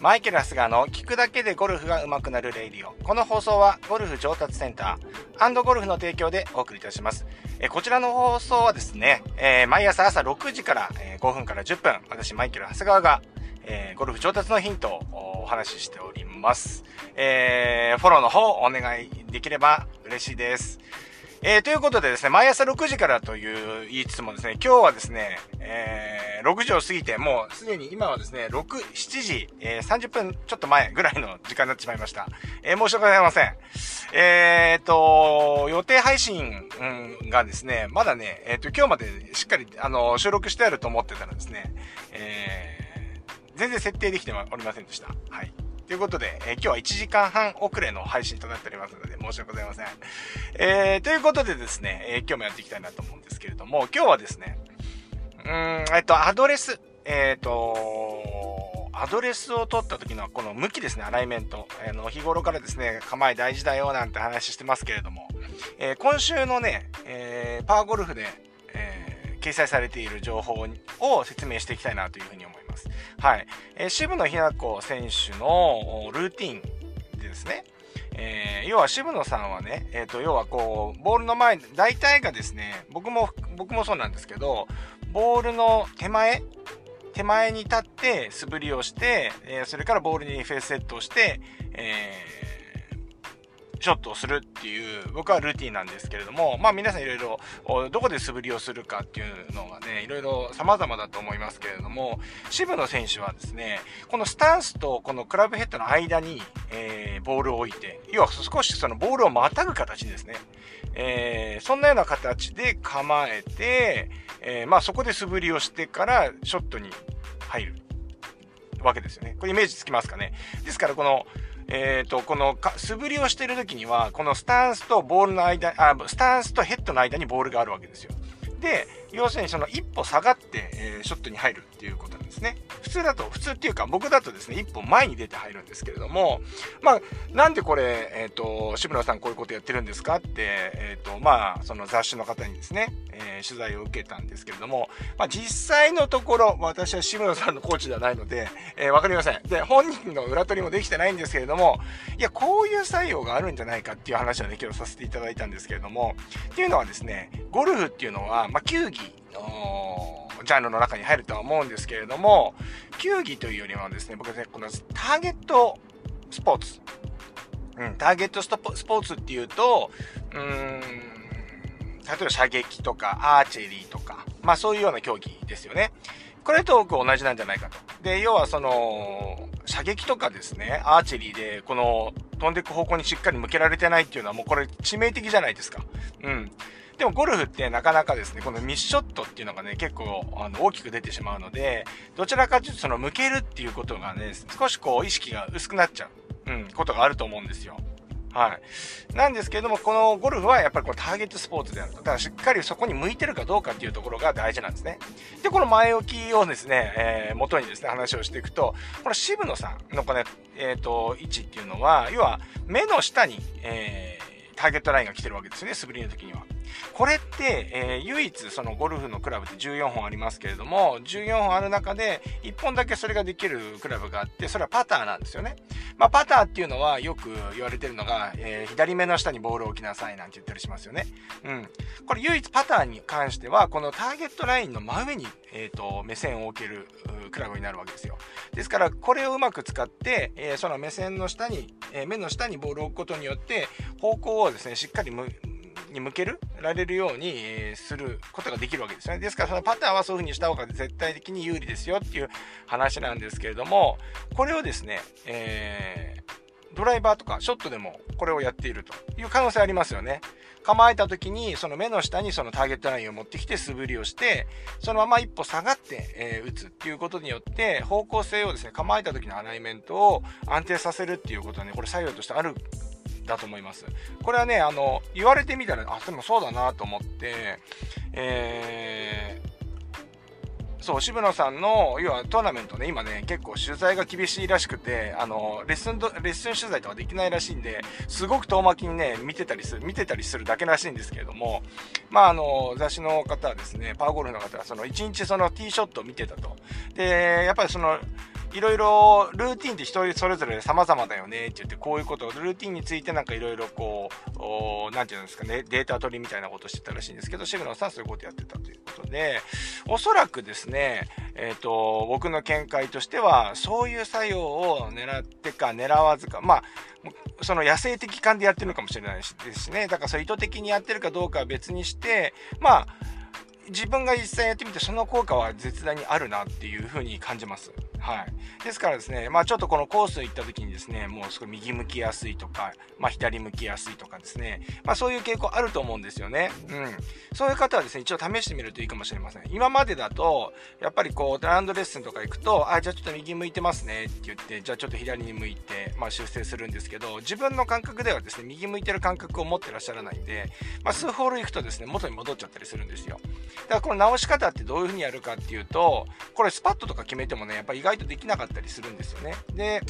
マイケル・ハスガーの聞くだけでゴルフが上手くなるレイディオ。この放送はゴルフ上達センターゴルフの提供でお送りいたします。えこちらの放送はですね、えー、毎朝朝6時から、え5分から10分、私マイケル・ハスガーが、えー、ゴルフ上達のヒントをお話ししております。えー、フォローの方お願いできれば嬉しいです。えー、ということでですね、毎朝6時からという言いつつもですね、今日はですね、えー、6時を過ぎて、もうすでに今はですね、6、7時、えー、30分ちょっと前ぐらいの時間になってしまいました。えー、申し訳ございません。えー、と、予定配信、がですね、まだね、えっ、と、今日までしっかり、あの、収録してあると思ってたらですね、えー、全然設定できておりませんでした。はい。ということで、えー、今日は1時間半遅れの配信となっておりますので、申し訳ございません。えー、ということでですね、えー、今日もやっていきたいなと思うんですけれども、今日はですね、うん、えっと、アドレス、えっ、と、アドレスを取った時のこの向きですね、アライメント。あの、日頃からですね、構え大事だよなんて話してますけれども、えー、今週のね、えー、パワーゴルフで、えー、掲載されている情報を説明していきたいなというふうに思います。ます。はい。えー、渋野日向子選手のルーティンですね、えー、要は渋野さんはね、えっ、ー、と、要はこう、ボールの前、大体がですね、僕も、僕もそうなんですけど、ボールの手前、手前に立って素振りをして、えー、それからボールにフェイスセットをして、えショットをするっていう僕はルーティンなんですけれども、まあ皆さんいろいろどこで素振りをするかっていうのがね、いろいろ様々だと思いますけれども、渋野選手はですね、このスタンスとこのクラブヘッドの間に、えー、ボールを置いて、要は少しそのボールをまたぐ形ですね。えー、そんなような形で構えて、えー、まあそこで素振りをしてからショットに入るわけですよね。これイメージつきますかね。ですからこの、えっ、ー、と、この素振りをしている時には、このスタンスとボールの間、あ、スタンスとヘッドの間にボールがあるわけですよ。で、要するにその一歩下がって、えー、ショットに入るっていうことなんですね。普通だと、普通っていうか僕だとですね、一歩前に出て入るんですけれども、まあ、なんでこれ、えっ、ー、と、志村さんこういうことやってるんですかって、えっ、ー、と、まあ、その雑誌の方にですね、え取材を受けたんですけれども、まあ、実際のところ、私は志村さんのコーチではないので、えわかりません。で、本人の裏取りもできてないんですけれども、いや、こういう作用があるんじゃないかっていう話をね、今日させていただいたんですけれども、っていうのはですね、ゴルフっていうのは、まあ、球技のジャンルの中に入るとは思うんですけれども、球技というよりもですね、僕ね、このターゲットスポーツ。うん、ターゲットスポーツっていうと、うーん、例えば射撃とかアーチェリーとか、まあそういうような競技ですよね。これと僕同じなんじゃないかと。で、要はその、射撃とかですね、アーチェリーで、この、飛んでいく方向にしっかり向けられてないっていうのはもうこれ致命的じゃないですか。うん。でもゴルフってなかなかですね、このミスショットっていうのがね、結構あの大きく出てしまうので、どちらかというとその向けるっていうことがね、少しこう意識が薄くなっちゃう、うん、ことがあると思うんですよ。はい。なんですけれども、このゴルフはやっぱりこのターゲットスポーツであると。だからしっかりそこに向いてるかどうかっていうところが大事なんですね。で、この前置きをですね、えー、元にですね、話をしていくと、この渋野さんのこの、えっ、ー、と、位置っていうのは、要は目の下に、えー、ターゲットラインが来てるわけですよね、素振りの時には。これって、えー、唯一そのゴルフのクラブって14本ありますけれども、14本ある中で1本だけそれができるクラブがあって、それはパターなんですよね。まあ、パターっていうのはよく言われてるのが、えー、左目の下にボールを置きなさいなんて言ったりしますよね。うん。これ唯一パターに関しては、このターゲットラインの真上に、えーと、目線を置けるクラブになるわけですよ。ですから、これをうまく使って、えー、その目線の下に、えー、目の下にボールを置くことによって、方向をですね、しっかり向に向けるられるように、え、することができるわけですね。ですから、そのパターンはそういう風にした方が絶対的に有利ですよっていう話なんですけれども、これをですね、えー、ドライバーとかショットでもこれをやっているという可能性ありますよね。構えた時にその目の下にそのターゲットラインを持ってきて素振りをしてそのまま一歩下がって、えー、打つっていうことによって方向性をですね構えた時のアライメントを安定させるっていうことはねこれ作用としてあるだと思います。これはね、あの、言われてみたら、あ、でもそうだなと思って、えー、そう、渋野さんの、要はトーナメントね、今ね、結構取材が厳しいらしくて、あの、レッスン、レッスン取材とかできないらしいんで、すごく遠巻きにね、見てたりする、見てたりするだけらしいんですけれども、まあ、あの、雑誌の方はですね、パーゴルフの方は、その、1日そのティーショットを見てたと。で、やっぱりその、いろいろルーティンって人それぞれ様々だよねって言って、こういうこと、ルーティンについてなんかいろいろこう、なんていうんですかね、データ取りみたいなことしてたらしいんですけど、渋野さんそういうことやってたということで、おそらくですね、えっ、ー、と、僕の見解としては、そういう作用を狙ってか狙わずか、まあ、その野生的感でやってるのかもしれないですね。だからそれ意図的にやってるかどうかは別にして、まあ、自分が実際やってみてその効果は絶大にあるなっていうふうに感じます。はい。ですからですね、まあちょっとこのコース行った時にですね、もうすごい右向きやすいとか、まあ左向きやすいとかですね、まあそういう傾向あると思うんですよね。うん。そういう方はですね、一応試してみるといいかもしれません。今までだと、やっぱりこう、ランドレッスンとか行くと、あ、じゃあちょっと右向いてますねって言って、じゃあちょっと左に向いて、まあ修正するんですけど、自分の感覚ではですね、右向いてる感覚を持ってらっしゃらないんで、まあ数ホール行くとですね、元に戻っちゃったりするんですよ。だからこの直し方ってどういう風にやるかっていうと、これスパットとか決めてもね、やっぱ意外とできなかったりするんですよね。で、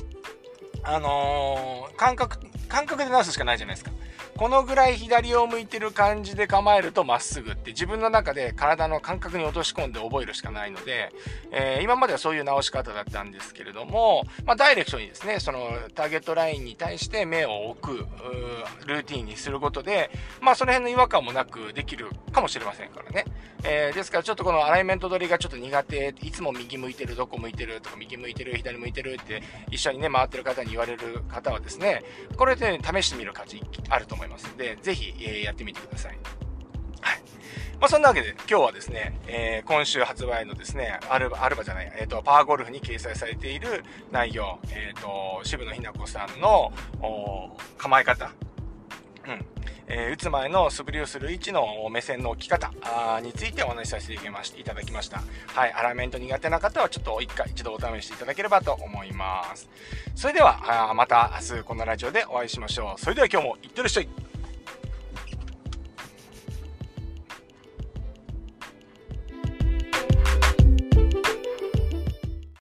あのー、感覚、感覚で直すしかないじゃないですか。このぐらい左を向いてる感じで構えるとまっすぐって自分の中で体の感覚に落とし込んで覚えるしかないので、えー、今まではそういう直し方だったんですけれども、まあ、ダイレクトにですね、そのターゲットラインに対して目を置く、ルーティンにすることで、まあその辺の違和感もなくできるかもしれませんからね。えー、ですからちょっとこのアライメント取りがちょっと苦手、いつも右向いてる、どこ向いてるとか、右向いてる、左向いてるって一緒にね、回ってる方に言われる方はですね、これで、試してみる価値あると思いますので、ぜひえやってみてください。はい。まあ、そんなわけで、今日はですね、えー、今週発売のですね、アルバ、アルバじゃない、えっ、ー、と、パワーゴルフに掲載されている内容、えっ、ー、と、渋野日向子さんの、構え方、うん。えー、打つ前の素振りをする位置の目線の置き方についてお話しさせていただきました。はい。アラメント苦手な方はちょっと一回一度お試しいただければと思います。それでは、あまた明日このラジオでお会いしましょう。それでは今日もいってらっしゃい。